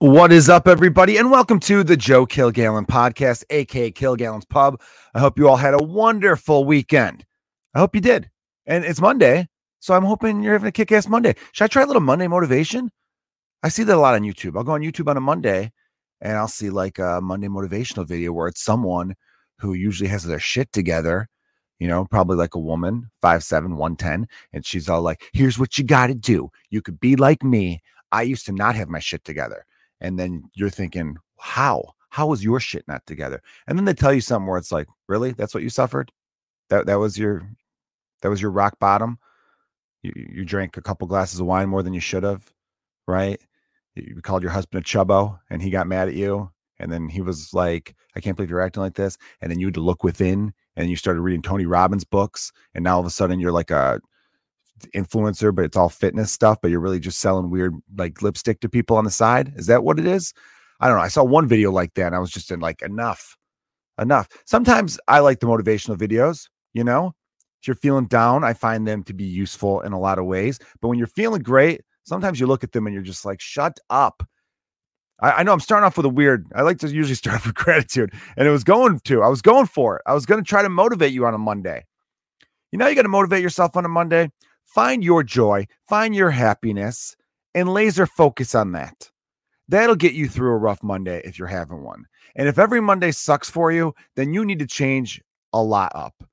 What is up, everybody, and welcome to the Joe Kilgallen podcast, aka Kilgallen's Pub. I hope you all had a wonderful weekend. I hope you did. And it's Monday, so I'm hoping you're having a kick ass Monday. Should I try a little Monday motivation? I see that a lot on YouTube. I'll go on YouTube on a Monday and I'll see like a Monday motivational video where it's someone who usually has their shit together, you know, probably like a woman, five seven, one ten, and she's all like, here's what you got to do. You could be like me. I used to not have my shit together and then you're thinking, how? How was your shit not together? And then they tell you something where it's like, really? That's what you suffered? That that was your that was your rock bottom. You you drank a couple glasses of wine more than you should have, right? You called your husband a chubbo and he got mad at you. And then he was like, I can't believe you're acting like this. And then you had to look within and you started reading Tony Robbins books. And now all of a sudden you're like a influencer, but it's all fitness stuff, but you're really just selling weird like lipstick to people on the side. Is that what it is? I don't know. I saw one video like that and I was just in like enough. Enough. Sometimes I like the motivational videos, you know? If you're feeling down, I find them to be useful in a lot of ways. But when you're feeling great, sometimes you look at them and you're just like, shut up. I, I know I'm starting off with a weird, I like to usually start with gratitude. And it was going to, I was going for it. I was going to try to motivate you on a Monday. You know, you got to motivate yourself on a Monday. Find your joy, find your happiness, and laser focus on that. That'll get you through a rough Monday if you're having one. And if every Monday sucks for you, then you need to change a lot up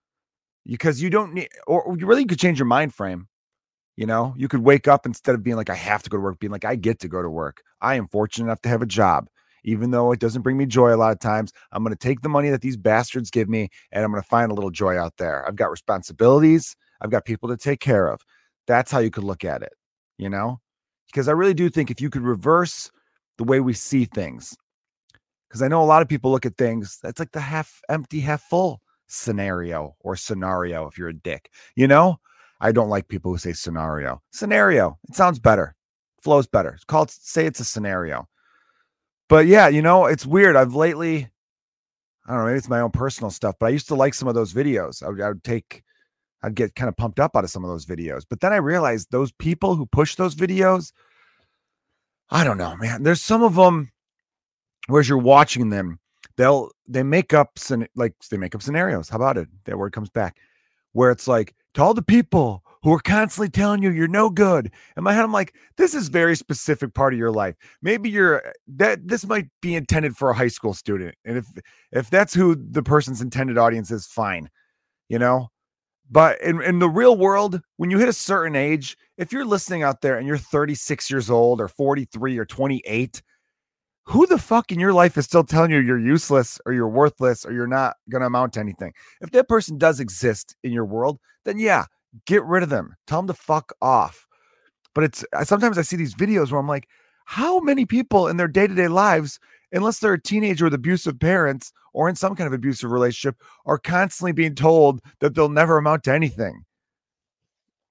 because you don't need, or you really could change your mind frame. You know, you could wake up instead of being like, I have to go to work, being like, I get to go to work. I am fortunate enough to have a job. Even though it doesn't bring me joy a lot of times, I'm going to take the money that these bastards give me and I'm going to find a little joy out there. I've got responsibilities. I've got people to take care of. That's how you could look at it, you know? Because I really do think if you could reverse the way we see things, because I know a lot of people look at things, that's like the half empty, half full scenario or scenario if you're a dick, you know? I don't like people who say scenario. Scenario, it sounds better, flows better. It's called say it's a scenario. But yeah, you know, it's weird. I've lately, I don't know, maybe it's my own personal stuff, but I used to like some of those videos. I would, I would take I'd get kind of pumped up out of some of those videos. But then I realized those people who push those videos, I don't know, man. There's some of them whereas you're watching them, they'll they make up like they make up scenarios. How about it? That word comes back. Where it's like to all the people who are constantly telling you you're no good. In my head, I'm like, this is very specific part of your life. Maybe you're uh, that this might be intended for a high school student. And if if that's who the person's intended audience is, fine. You know, but in, in the real world, when you hit a certain age, if you're listening out there and you're 36 years old or 43 or 28, who the fuck in your life is still telling you you're useless or you're worthless or you're not going to amount to anything? If that person does exist in your world, then yeah, get rid of them. Tell them to fuck off. But it's sometimes I see these videos where I'm like, how many people in their day to day lives unless they're a teenager with abusive parents or in some kind of abusive relationship, are constantly being told that they'll never amount to anything.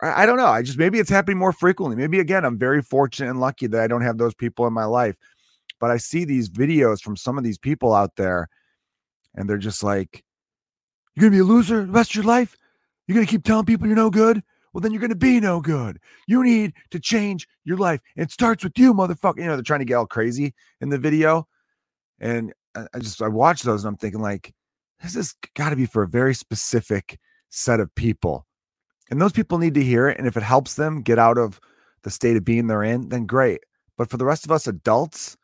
I, I don't know. I just maybe it's happening more frequently. Maybe again, I'm very fortunate and lucky that I don't have those people in my life. But I see these videos from some of these people out there, and they're just like, You're gonna be a loser the rest of your life? You're gonna keep telling people you're no good? well, then you're going to be no good. You need to change your life. It starts with you, motherfucker. You know, they're trying to get all crazy in the video. And I just I watch those and I'm thinking like this has got to be for a very specific set of people. And those people need to hear it and if it helps them get out of the state of being they're in, then great. But for the rest of us adults,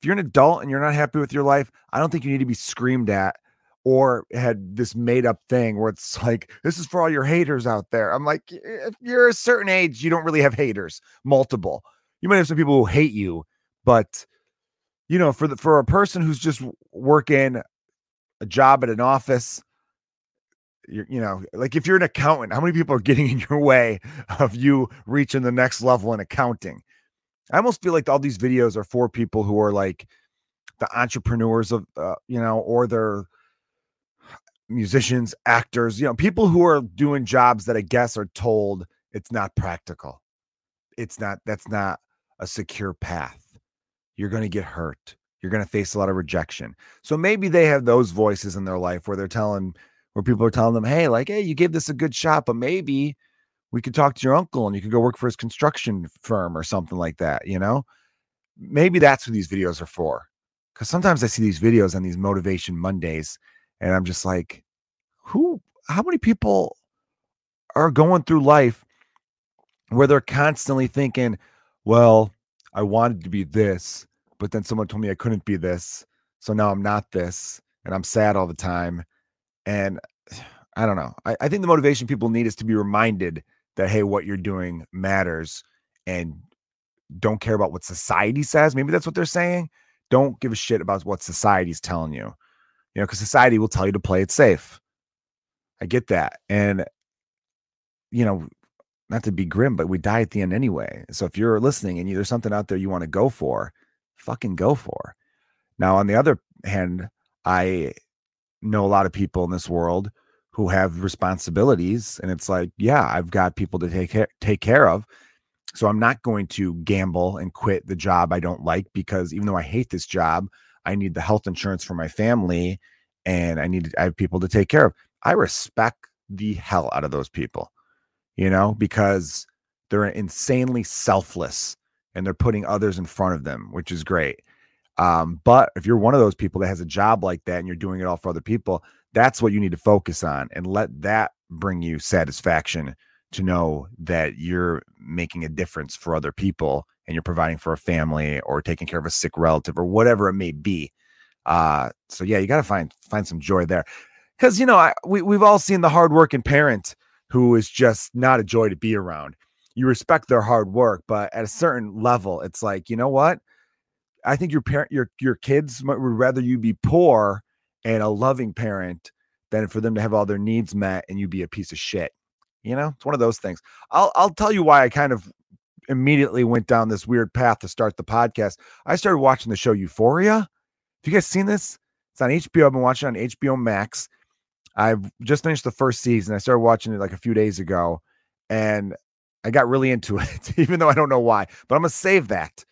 if you're an adult and you're not happy with your life, I don't think you need to be screamed at or had this made up thing where it's like this is for all your haters out there. I'm like eh, if you're a certain age, you don't really have haters, multiple. You might have some people who hate you, but you know, for the for a person who's just working a job at an office, you you know, like if you're an accountant, how many people are getting in your way of you reaching the next level in accounting? I almost feel like all these videos are for people who are like the entrepreneurs of, uh, you know, or they're musicians, actors, you know, people who are doing jobs that I guess are told it's not practical. It's not, that's not a secure path you're going to get hurt. You're going to face a lot of rejection. So maybe they have those voices in their life where they're telling, where people are telling them, hey, like, hey, you gave this a good shot, but maybe we could talk to your uncle and you could go work for his construction firm or something like that, you know? maybe that's who these videos are for. Because sometimes I see these videos on these motivation Mondays, and I'm just like, who, how many people are going through life where they're constantly thinking, well, I wanted to be this, but then someone told me I couldn't be this. So now I'm not this, and I'm sad all the time. And I don't know. I, I think the motivation people need is to be reminded that, hey, what you're doing matters and don't care about what society says. Maybe that's what they're saying. Don't give a shit about what society's telling you, you know, because society will tell you to play it safe. I get that. And, you know, not to be grim, but we die at the end anyway. So if you're listening and there's something out there you want to go for, fucking go for. Now, on the other hand, I know a lot of people in this world who have responsibilities, and it's like, yeah, I've got people to take care, take care of. So I'm not going to gamble and quit the job I don't like because even though I hate this job, I need the health insurance for my family and I need I have people to take care of. I respect the hell out of those people, you know, because they're insanely selfless and they're putting others in front of them, which is great. Um, but if you're one of those people that has a job like that and you're doing it all for other people, that's what you need to focus on and let that bring you satisfaction to know that you're making a difference for other people and you're providing for a family or taking care of a sick relative or whatever it may be. Uh, so yeah, you got to find find some joy there, because you know I, we we've all seen the hardworking parent who is just not a joy to be around. You respect their hard work, but at a mm-hmm. certain level, it's like you know what? I think your parent, your your kids would rather you be poor and a loving parent than for them to have all their needs met and you be a piece of shit. You know, it's one of those things. I'll I'll tell you why I kind of immediately went down this weird path to start the podcast. I started watching the show Euphoria. Have you guys seen this? It's on HBO. I've been watching on HBO Max. I've just finished the first season. I started watching it like a few days ago, and I got really into it, even though I don't know why. But I'm gonna save that.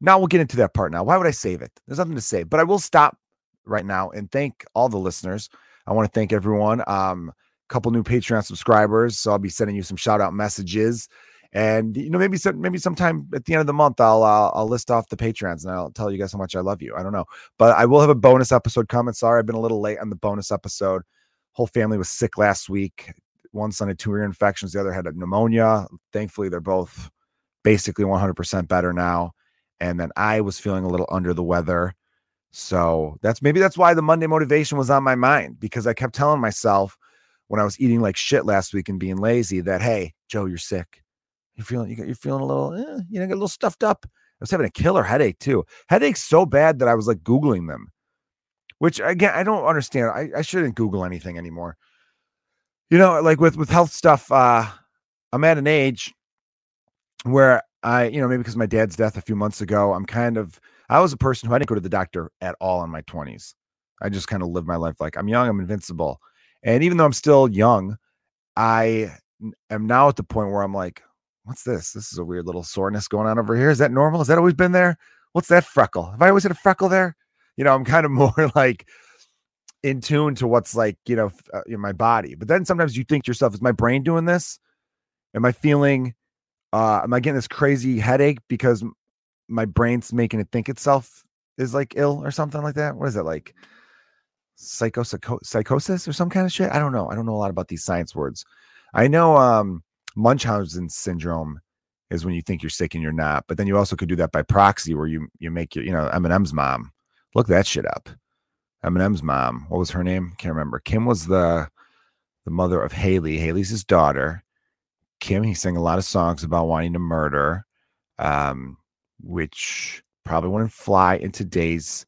Now we'll get into that part. Now, why would I save it? There's nothing to save, but I will stop right now and thank all the listeners. I want to thank everyone. Um, couple new Patreon subscribers. So I'll be sending you some shout out messages. And you know, maybe some, maybe sometime at the end of the month, I'll uh, I'll list off the patrons and I'll tell you guys how much I love you. I don't know, but I will have a bonus episode coming. Sorry, I've been a little late on the bonus episode. Whole family was sick last week. One son had two ear infections, the other had a pneumonia. Thankfully, they're both basically 100% better now. And then I was feeling a little under the weather. So that's maybe that's why the Monday motivation was on my mind because I kept telling myself, when I was eating like shit last week and being lazy that hey, Joe, you're sick. You're feeling you you're feeling a little, eh, you know, get a little stuffed up. I was having a killer headache too. Headaches so bad that I was like googling them, which again I don't understand. I, I shouldn't Google anything anymore. You know, like with with health stuff, uh, I'm at an age where I, you know, maybe because my dad's death a few months ago, I'm kind of I was a person who I didn't go to the doctor at all in my 20s. I just kind of lived my life like I'm young, I'm invincible. And even though I'm still young, I am now at the point where I'm like, what's this? This is a weird little soreness going on over here. Is that normal? Has that always been there? What's that freckle? Have I always had a freckle there? You know, I'm kind of more like in tune to what's like, you know, uh, in my body. But then sometimes you think to yourself, is my brain doing this? Am I feeling, uh, am I getting this crazy headache because my brain's making it think itself is like ill or something like that? What is it like? psychosis or some kind of shit. I don't know. I don't know a lot about these science words. I know um, Munchausen syndrome is when you think you're sick and you're not, but then you also could do that by proxy where you you make your you know Eminem's mom look that shit up. Eminem's mom, what was her name? Can't remember. Kim was the the mother of Haley. Haley's his daughter. Kim, he sang a lot of songs about wanting to murder, um, which probably wouldn't fly in today's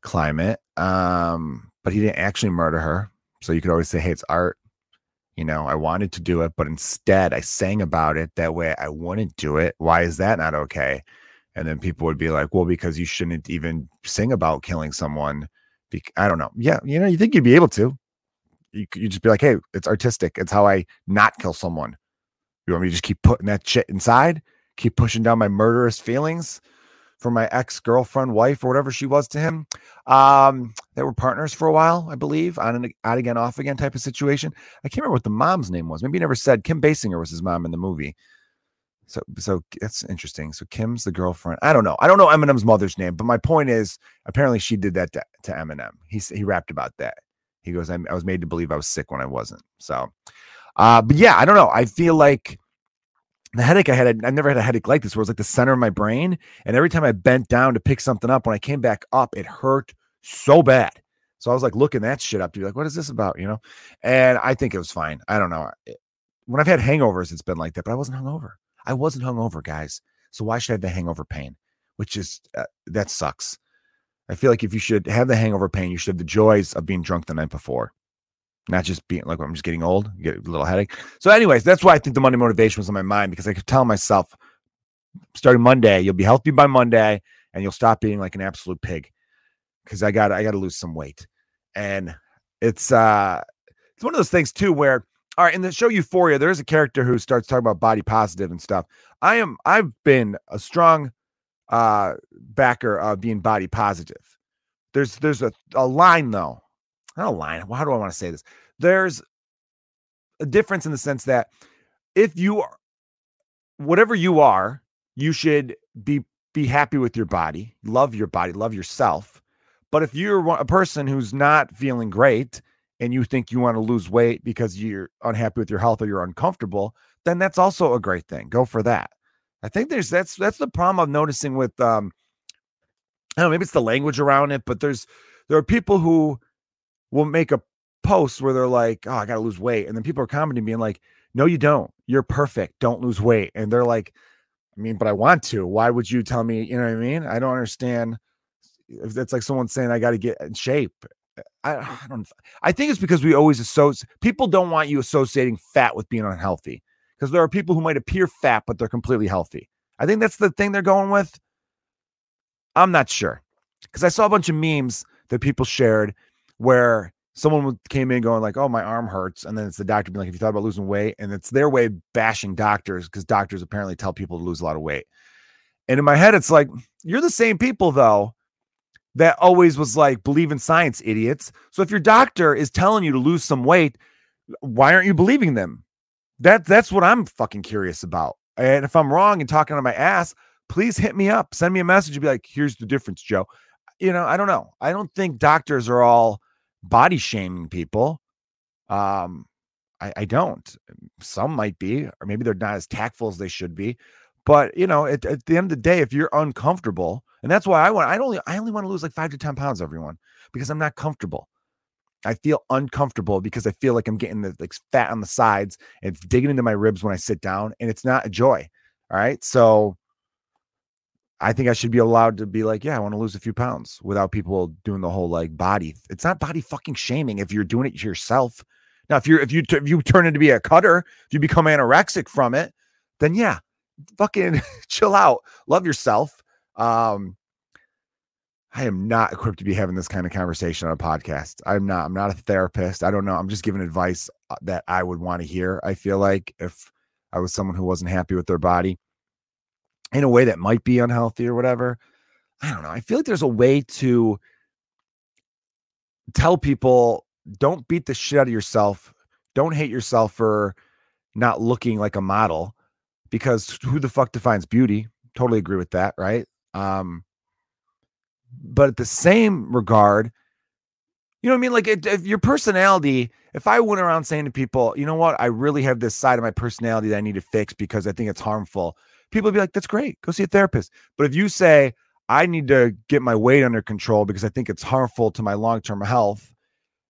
climate. Um, but he didn't actually murder her. So you could always say, hey, it's art. You know, I wanted to do it, but instead I sang about it. That way I wouldn't do it. Why is that not okay? And then people would be like, well, because you shouldn't even sing about killing someone. Be- I don't know. Yeah, you know, you think you'd be able to. You you just be like, hey, it's artistic. It's how I not kill someone. You want me to just keep putting that shit inside? Keep pushing down my murderous feelings? for my ex girlfriend, wife, or whatever she was to him. Um, they were partners for a while, I believe, on an out again, off again type of situation. I can't remember what the mom's name was. Maybe he never said Kim Basinger was his mom in the movie. So so that's interesting. So Kim's the girlfriend. I don't know. I don't know Eminem's mother's name, but my point is apparently she did that to, to Eminem. He he rapped about that. He goes, I, I was made to believe I was sick when I wasn't. So, uh, but yeah, I don't know. I feel like the headache I had, I never had a headache like this, where it was like the center of my brain. And every time I bent down to pick something up, when I came back up, it hurt so bad. So I was like looking that shit up to be like, what is this about? You know? And I think it was fine. I don't know. When I've had hangovers, it's been like that, but I wasn't hungover. I wasn't hungover, guys. So why should I have the hangover pain? Which is, uh, that sucks. I feel like if you should have the hangover pain, you should have the joys of being drunk the night before, not just being like I'm just getting old, get a little headache. So, anyways, that's why I think the Monday motivation was on my mind because I could tell myself starting Monday, you'll be healthy by Monday and you'll stop being like an absolute pig because I got I got to lose some weight, and it's uh it's one of those things too where all right in the show Euphoria, there's a character who starts talking about body positive and stuff. I am I've been a strong uh, backer of being body positive. There's there's a, a line though, not a line. How do I want to say this? There's a difference in the sense that if you are whatever you are, you should be be happy with your body, love your body, love yourself. But if you're a person who's not feeling great and you think you want to lose weight because you're unhappy with your health or you're uncomfortable, then that's also a great thing. Go for that. I think there's that's that's the problem I'm noticing with um I don't know, maybe it's the language around it, but there's there are people who will make a post where they're like, Oh, I gotta lose weight. And then people are commenting being like, No, you don't. You're perfect. Don't lose weight. And they're like, I mean, but I want to. Why would you tell me? You know what I mean? I don't understand. If that's like someone saying I got to get in shape. I, I don't. I think it's because we always associate. People don't want you associating fat with being unhealthy because there are people who might appear fat, but they're completely healthy. I think that's the thing they're going with. I'm not sure because I saw a bunch of memes that people shared where someone came in going like, "Oh, my arm hurts," and then it's the doctor being like, "Have you thought about losing weight?" And it's their way bashing doctors because doctors apparently tell people to lose a lot of weight. And in my head, it's like you're the same people though that always was like believe in science, idiots. So if your doctor is telling you to lose some weight, why aren't you believing them? That that's what I'm fucking curious about. And if I'm wrong and talking on my ass, please hit me up. Send me a message and be like, here's the difference, Joe. You know, I don't know. I don't think doctors are all body shaming people. Um, I, I don't. Some might be, or maybe they're not as tactful as they should be. But you know, at, at the end of the day, if you're uncomfortable, and that's why I want, I only, I only want to lose like five to ten pounds, everyone, because I'm not comfortable. I feel uncomfortable because I feel like I'm getting the like fat on the sides and it's digging into my ribs when I sit down, and it's not a joy. All right. So I think I should be allowed to be like, yeah, I want to lose a few pounds without people doing the whole like body. It's not body fucking shaming if you're doing it yourself. Now, if you're if you if you turn into be a cutter, if you become anorexic from it, then yeah, fucking chill out, love yourself. Um, I am not equipped to be having this kind of conversation on a podcast. I'm not. I'm not a therapist. I don't know. I'm just giving advice uh, that I would want to hear. I feel like if I was someone who wasn't happy with their body in a way that might be unhealthy or whatever, I don't know. I feel like there's a way to tell people don't beat the shit out of yourself. Don't hate yourself for not looking like a model because who the fuck defines beauty? Totally agree with that, right? Um, but at the same regard, you know what I mean? Like if your personality, if I went around saying to people, you know what, I really have this side of my personality that I need to fix because I think it's harmful, people would be like, that's great. Go see a therapist. But if you say, I need to get my weight under control because I think it's harmful to my long-term health,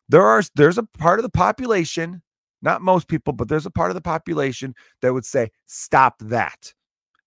there are there's a part of the population, not most people, but there's a part of the population that would say, stop that.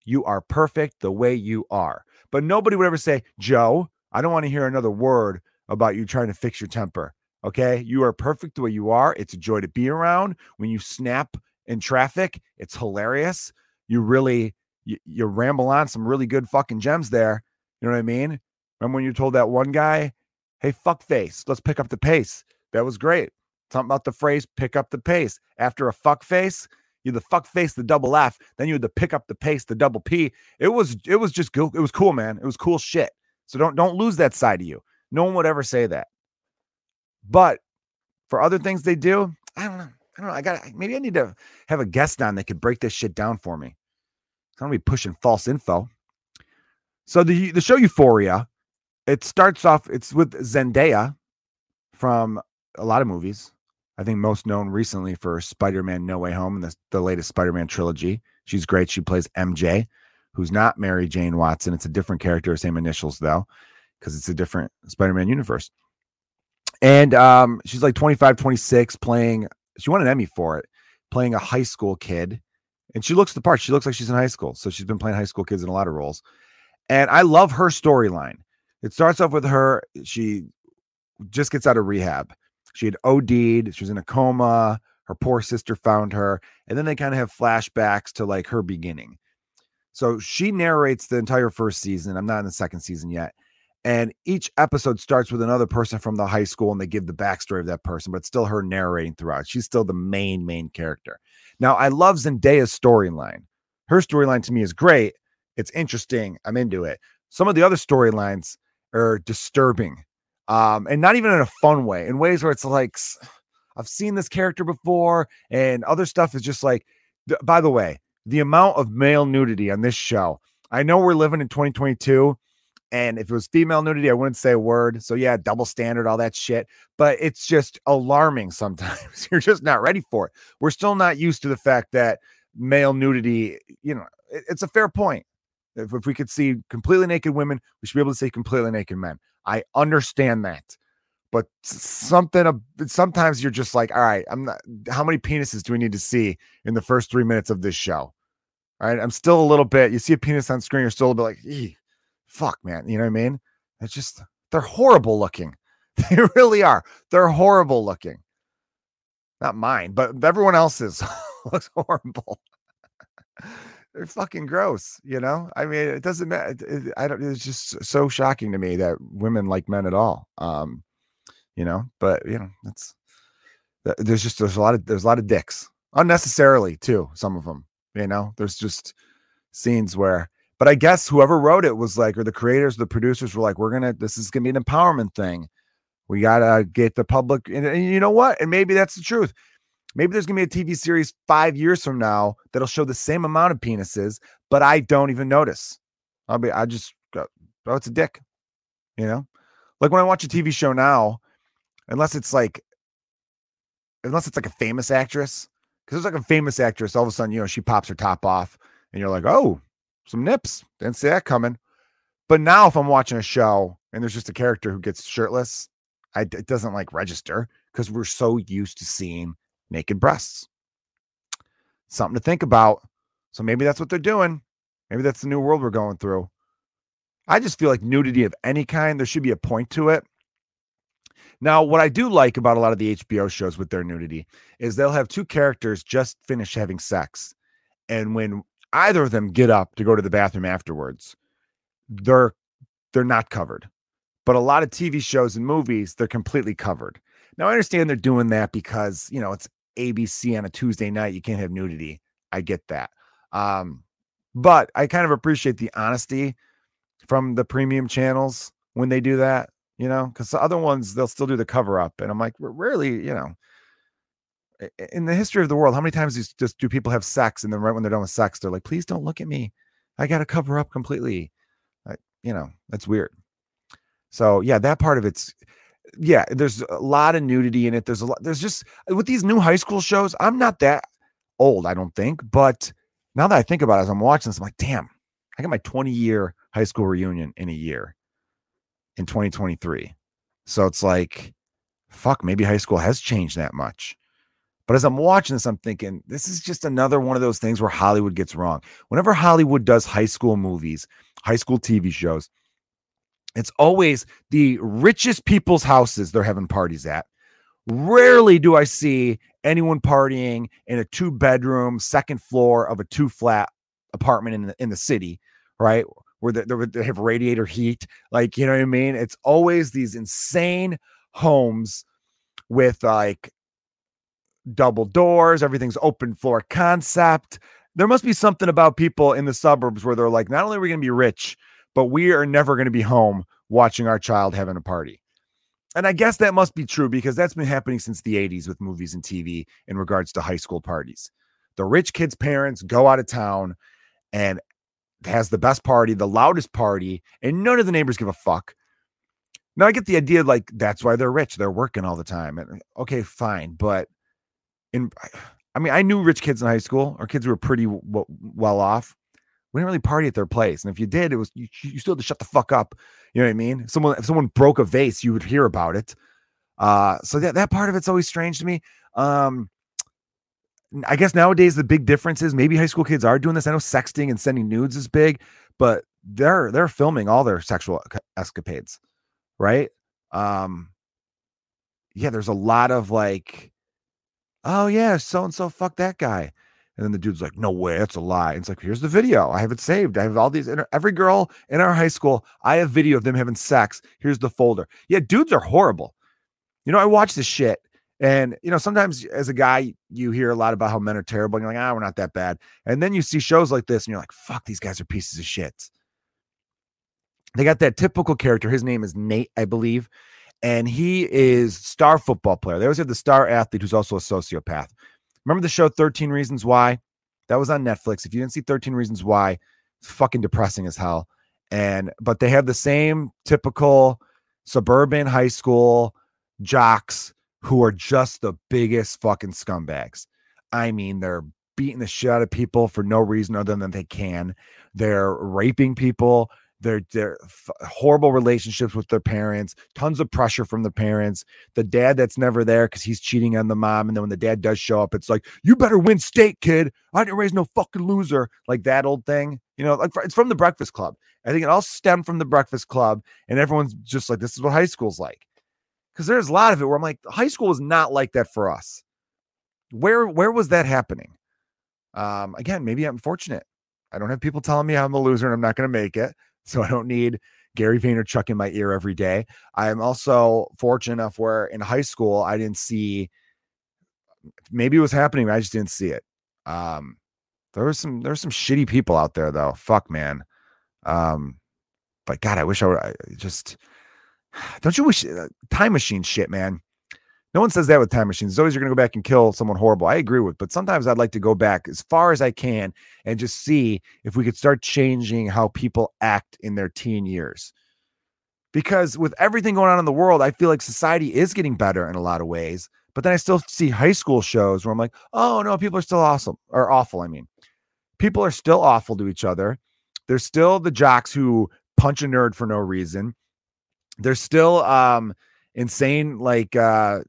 You are perfect the way you are. But nobody would ever say, Joe, I don't want to hear another word about you trying to fix your temper. Okay. You are perfect the way you are. It's a joy to be around. When you snap in traffic, it's hilarious. You really, you, you ramble on some really good fucking gems there. You know what I mean? Remember when you told that one guy, hey, fuck face, let's pick up the pace? That was great. Something about the phrase pick up the pace. After a fuck face, you the fuck face, the double F, then you had to pick up the pace, the double P. It was, it was just good. It was cool, man. It was cool shit. So don't don't lose that side of you. No one would ever say that. But for other things they do, I don't know. I don't know. I got maybe I need to have a guest on that could break this shit down for me. I'm gonna be pushing false info. So the the show Euphoria, it starts off. It's with Zendaya from a lot of movies. I think most known recently for Spider-Man: No Way Home and the, the latest Spider-Man trilogy. She's great. She plays MJ, who's not Mary Jane Watson. It's a different character, same initials though, because it's a different Spider-Man universe. And um, she's like 25, 26, playing. She won an Emmy for it, playing a high school kid. And she looks the part. She looks like she's in high school. So she's been playing high school kids in a lot of roles. And I love her storyline. It starts off with her. She just gets out of rehab. She had OD'd. She was in a coma. Her poor sister found her. And then they kind of have flashbacks to like her beginning. So she narrates the entire first season. I'm not in the second season yet. And each episode starts with another person from the high school and they give the backstory of that person, but still her narrating throughout. She's still the main, main character. Now, I love Zendaya's storyline. Her storyline to me is great. It's interesting. I'm into it. Some of the other storylines are disturbing um, and not even in a fun way, in ways where it's like, I've seen this character before, and other stuff is just like, th- by the way, the amount of male nudity on this show. I know we're living in 2022, and if it was female nudity, I wouldn't say a word. So, yeah, double standard, all that shit. But it's just alarming sometimes. You're just not ready for it. We're still not used to the fact that male nudity, you know, it, it's a fair point. If, if we could see completely naked women, we should be able to see completely naked men. I understand that. But something, sometimes you're just like, all right, I'm not, how many penises do we need to see in the first three minutes of this show? All right. I'm still a little bit, you see a penis on screen, you're still a bit like, fuck, man. You know what I mean? It's just, they're horrible looking. They really are. They're horrible looking. Not mine, but everyone else's looks horrible they're fucking gross. You know, I mean, it doesn't matter. It, I don't. It's just so shocking to me that women like men at all. Um, you know, but you know, that's there's just there's a lot of there's a lot of dicks unnecessarily too. Some of them, you know, there's just scenes where. But I guess whoever wrote it was like, or the creators, the producers were like, we're gonna. This is gonna be an empowerment thing. We gotta get the public, and, and you know what? And maybe that's the truth Maybe there's going to be a TV series five years from now that'll show the same amount of penises, but I don't even notice. I'll be, I just oh, it's a dick. You know, like when I watch a TV show now, unless it's like, unless it's like a famous actress, because there's like a famous actress, all of a sudden, you know, she pops her top off and you're like, oh, some nips. Didn't see that coming. But now if I'm watching a show and there's just a character who gets shirtless, I, it doesn't like register because we're so used to seeing naked breasts. Something to think about. So maybe that's what they're doing. Maybe that's the new world we're going through. I just feel like nudity of any kind, there should be a point to it. Now, what I do like about a lot of the HBO shows with their nudity is they'll have two characters just finish having sex. And when either of them get up to go to the bathroom afterwards, they're they're not covered. But a lot of TV shows and movies, they're completely covered. Now I understand they're doing that because, you know, it's ABC on a Tuesday night, you can't have nudity. I get that. Um, but I kind of appreciate the honesty from the premium channels when they do that, you know, because the other ones they'll still do the cover up. And I'm like, rarely, you know, in the history of the world, how many times do, just do people have sex and then right when they're done with sex, they're like, please don't look at me. I got to cover up completely. I, you know, that's weird. So yeah, that part of it's yeah, there's a lot of nudity in it. There's a lot, there's just with these new high school shows, I'm not that old, I don't think. But now that I think about it, as I'm watching this, I'm like, damn, I got my 20 year high school reunion in a year in 2023. So it's like, fuck, maybe high school has changed that much. But as I'm watching this, I'm thinking, this is just another one of those things where Hollywood gets wrong. Whenever Hollywood does high school movies, high school TV shows, it's always the richest people's houses they're having parties at. Rarely do I see anyone partying in a two bedroom, second floor of a two flat apartment in the, in the city, right? Where they, they have radiator heat. Like, you know what I mean? It's always these insane homes with like double doors, everything's open floor concept. There must be something about people in the suburbs where they're like, not only are we going to be rich, but we are never going to be home watching our child having a party. And I guess that must be true because that's been happening since the 80s with movies and TV in regards to high school parties. The rich kids' parents go out of town and has the best party, the loudest party, and none of the neighbors give a fuck. Now I get the idea like that's why they're rich. They're working all the time. And okay, fine, but in I mean, I knew rich kids in high school or kids who were pretty w- well off. We didn't really party at their place, and if you did, it was you, you still had to shut the fuck up. You know what I mean? If someone if someone broke a vase, you would hear about it. Uh, so that that part of it's always strange to me. Um, I guess nowadays the big difference is maybe high school kids are doing this. I know sexting and sending nudes is big, but they're they're filming all their sexual escapades, right? Um, yeah, there's a lot of like, oh yeah, so and so fuck that guy. And then the dude's like, no way, that's a lie. And it's like, here's the video. I have it saved. I have all these, every girl in our high school, I have video of them having sex. Here's the folder. Yeah, dudes are horrible. You know, I watch this shit and you know, sometimes as a guy, you hear a lot about how men are terrible, and you're like, ah, we're not that bad. And then you see shows like this, and you're like, fuck, these guys are pieces of shit. They got that typical character. His name is Nate, I believe, and he is star football player. They always have the star athlete who's also a sociopath. Remember the show 13 Reasons Why? That was on Netflix. If you didn't see 13 Reasons Why, it's fucking depressing as hell. And but they have the same typical suburban high school jocks who are just the biggest fucking scumbags. I mean, they're beating the shit out of people for no reason other than they can. They're raping people. They're, they're f- horrible relationships with their parents, tons of pressure from the parents. The dad that's never there because he's cheating on the mom. And then when the dad does show up, it's like, you better win state, kid. I didn't raise no fucking loser. Like that old thing. You know, like it's from the Breakfast Club. I think it all stemmed from the Breakfast Club. And everyone's just like, this is what high school's like because there's a lot of it where I'm like, high school was not like that for us. Where where was that happening? Um, again, maybe I'm fortunate. I don't have people telling me I'm a loser and I'm not going to make it, so I don't need Gary Vaynerchuk in my ear every day. I am also fortunate enough where in high school I didn't see. Maybe it was happening, I just didn't see it. Um, there was some there's some shitty people out there though. Fuck man. Um, but God, I wish I would I just don't you wish uh, time machine shit, man? No one says that with time machines. It's always you're going to go back and kill someone horrible. I agree with, but sometimes I'd like to go back as far as I can and just see if we could start changing how people act in their teen years. Because with everything going on in the world, I feel like society is getting better in a lot of ways. But then I still see high school shows where I'm like, oh no, people are still awesome or awful. I mean, people are still awful to each other. There's still the jocks who punch a nerd for no reason there's still um insane like uh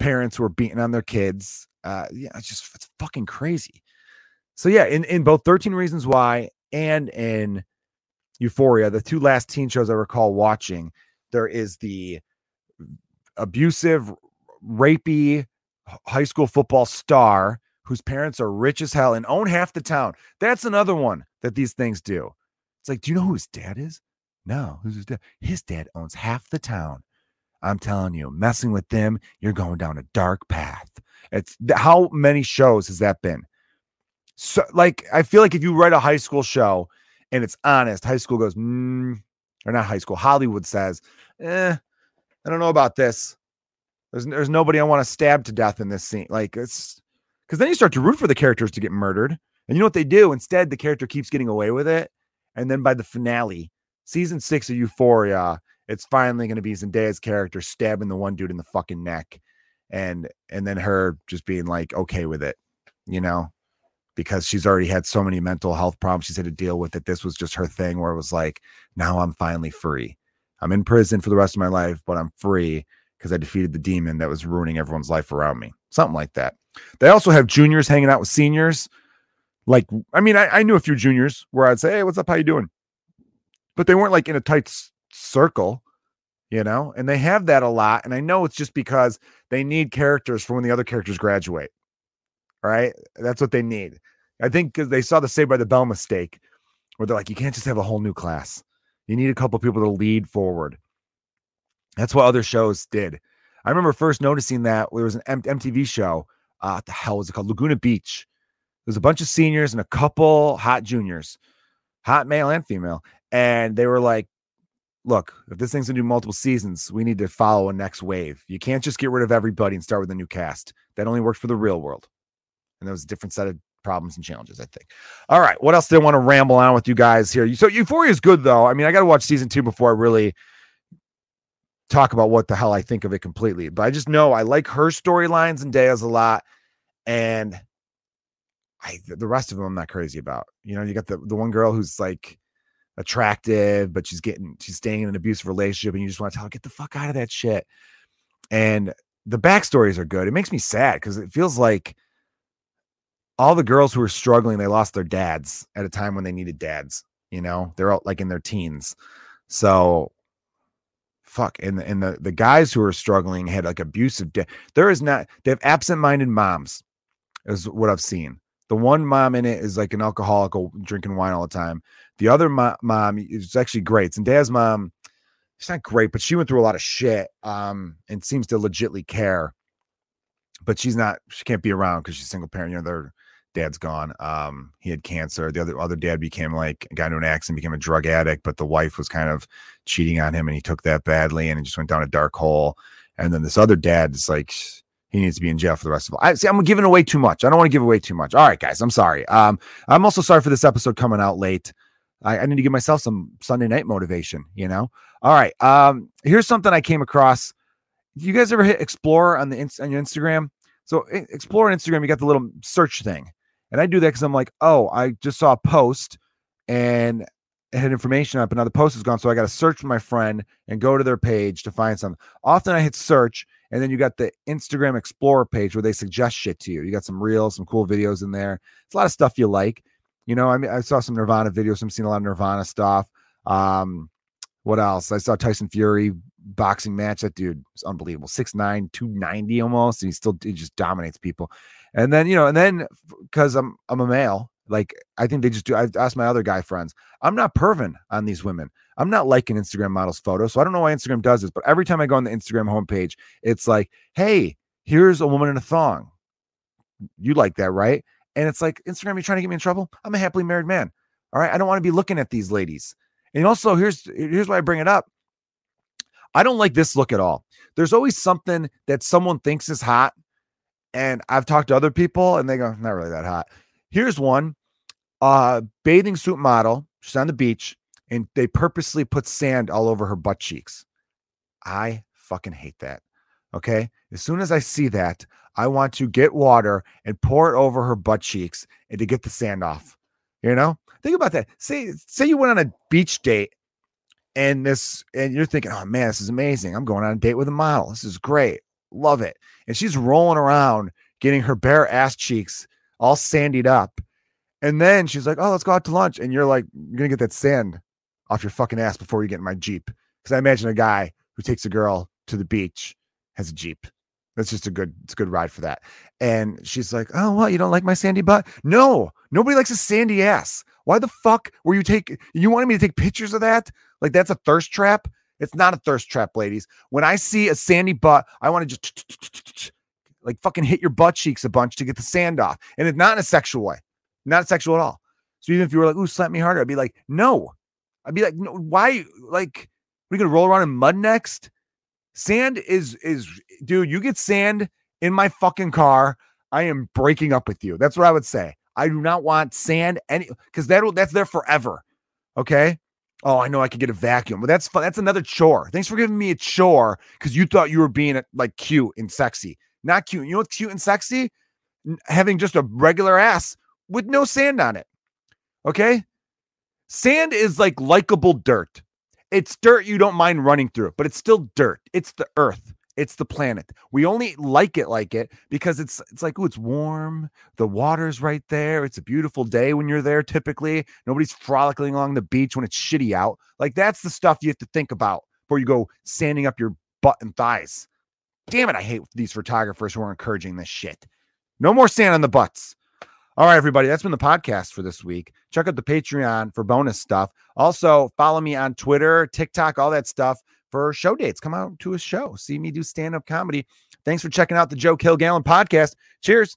parents who are beating on their kids. Uh yeah, it's just it's fucking crazy. So yeah, in, in both 13 Reasons Why and in Euphoria, the two last teen shows I recall watching, there is the abusive, rapey high school football star whose parents are rich as hell and own half the town. That's another one that these things do. It's like, do you know who his dad is? No, who's his dad? His dad owns half the town. I'm telling you, messing with them, you're going down a dark path. It's how many shows has that been? So, like, I feel like if you write a high school show and it's honest, high school goes, mm, or not high school, Hollywood says, eh, I don't know about this. There's, there's nobody I want to stab to death in this scene. Like, it's because then you start to root for the characters to get murdered. And you know what they do? Instead, the character keeps getting away with it. And then by the finale, season six of Euphoria, it's finally going to be Zendaya's character stabbing the one dude in the fucking neck, and and then her just being like okay with it, you know, because she's already had so many mental health problems she's had to deal with it. This was just her thing where it was like, now I'm finally free. I'm in prison for the rest of my life, but I'm free because I defeated the demon that was ruining everyone's life around me. Something like that. They also have juniors hanging out with seniors. Like, I mean, I, I knew a few juniors where I'd say, Hey, what's up? How you doing? but they weren't like in a tight circle, you know, and they have that a lot. And I know it's just because they need characters for when the other characters graduate, right? That's what they need. I think because they saw the Saved by the Bell mistake, where they're like, you can't just have a whole new class. You need a couple people to lead forward. That's what other shows did. I remember first noticing that there was an M- MTV show. Uh, the hell was it called? Laguna Beach. There's a bunch of seniors and a couple hot juniors, hot male and female and they were like, look, if this thing's gonna do multiple seasons, we need to follow a next wave. You can't just get rid of everybody and start with a new cast. That only worked for the real world. And there was a different set of problems and challenges, I think. All right. What else did I want to ramble on with you guys here? So Euphoria is good though. I mean, I got to watch season two before I really talk about what the hell I think of it completely. But I just know I like her storylines Zendaya's a lot. And I the rest of them I'm not crazy about. You know, you got the the one girl who's like attractive, but she's getting she's staying in an abusive relationship, and you just want to tell her, get the fuck out of that shit. And the backstories are good. It makes me sad because it feels like all the girls who are struggling, they lost their dads at a time when they needed dads. You know, they're all like in their teens. So fuck. And and the the guys who are struggling had like abusive dad. There is not they have absent-minded moms, is what I've seen. The one mom in it is like an alcoholic drinking wine all the time. The other mo- mom is actually great. And dad's mom, she's not great, but she went through a lot of shit um, and seems to legitly care. But she's not, she can't be around because she's single parent. You know, their dad's gone. Um, he had cancer. The other other dad became like got into an accident, became a drug addict, but the wife was kind of cheating on him and he took that badly and he just went down a dark hole. And then this other dad is like he needs to be in jail for the rest of it. I see. I'm giving away too much. I don't want to give away too much. All right, guys. I'm sorry. Um, I'm also sorry for this episode coming out late. I, I need to give myself some Sunday night motivation. You know. All right. Um, here's something I came across. You guys ever hit Explore on the on your Instagram? So Explore on Instagram, you got the little search thing, and I do that because I'm like, oh, I just saw a post, and it had information up, and now the post is gone. So I got to search for my friend and go to their page to find something. Often I hit search and then you got the Instagram Explorer page where they suggest shit to you. You got some reels, some cool videos in there. It's a lot of stuff you like. You know, I mean, I saw some Nirvana videos. I'm seeing a lot of Nirvana stuff. Um, what else? I saw Tyson Fury boxing match. That dude is unbelievable. 6'9, 290 almost. And he still he just dominates people. And then, you know, and then because I'm I'm a male, like I think they just do. I've asked my other guy friends. I'm not perving on these women. I'm not liking Instagram models' photos. So I don't know why Instagram does this, but every time I go on the Instagram homepage, it's like, hey, here's a woman in a thong. You like that, right? And it's like, Instagram, you're trying to get me in trouble? I'm a happily married man. All right. I don't want to be looking at these ladies. And also, here's here's why I bring it up. I don't like this look at all. There's always something that someone thinks is hot. And I've talked to other people and they go, not really that hot. Here's one uh bathing suit model. She's on the beach and they purposely put sand all over her butt cheeks. I fucking hate that. Okay. As soon as I see that, I want to get water and pour it over her butt cheeks and to get the sand off. You know, think about that. Say, say you went on a beach date and this, and you're thinking, oh man, this is amazing. I'm going on a date with a model. This is great. Love it. And she's rolling around getting her bare ass cheeks all sandied up. And then she's like, oh, let's go out to lunch. And you're like, you're going to get that sand off your fucking ass before you get in my Jeep. Because I imagine a guy who takes a girl to the beach has a Jeep. That's just a good, it's a good ride for that. And she's like, Oh, well, You don't like my sandy butt? No, nobody likes a sandy ass. Why the fuck were you take you wanted me to take pictures of that? Like that's a thirst trap? It's not a thirst trap, ladies. When I see a sandy butt, I want to just like fucking hit your butt cheeks a bunch to get the sand off. And it's not in a sexual way, not sexual at all. So even if you were like, ooh, slap me harder, I'd be like, no, I'd be like, no, why? Like, we gonna roll around in mud next? Sand is is dude. You get sand in my fucking car, I am breaking up with you. That's what I would say. I do not want sand any because that'll that's there forever. Okay. Oh, I know I could get a vacuum, but that's fun. That's another chore. Thanks for giving me a chore because you thought you were being like cute and sexy. Not cute. You know what's cute and sexy? Having just a regular ass with no sand on it. Okay. Sand is like likable dirt. It's dirt you don't mind running through, but it's still dirt. It's the earth. It's the planet. We only like it like it because it's it's like, oh, it's warm. The water's right there. It's a beautiful day when you're there. Typically, nobody's frolicking along the beach when it's shitty out. Like that's the stuff you have to think about before you go sanding up your butt and thighs. Damn it, I hate these photographers who are encouraging this shit. No more sand on the butts. All right, everybody, that's been the podcast for this week. Check out the Patreon for bonus stuff. Also, follow me on Twitter, TikTok, all that stuff for show dates. Come out to a show, see me do stand up comedy. Thanks for checking out the Joe Kilgallen podcast. Cheers.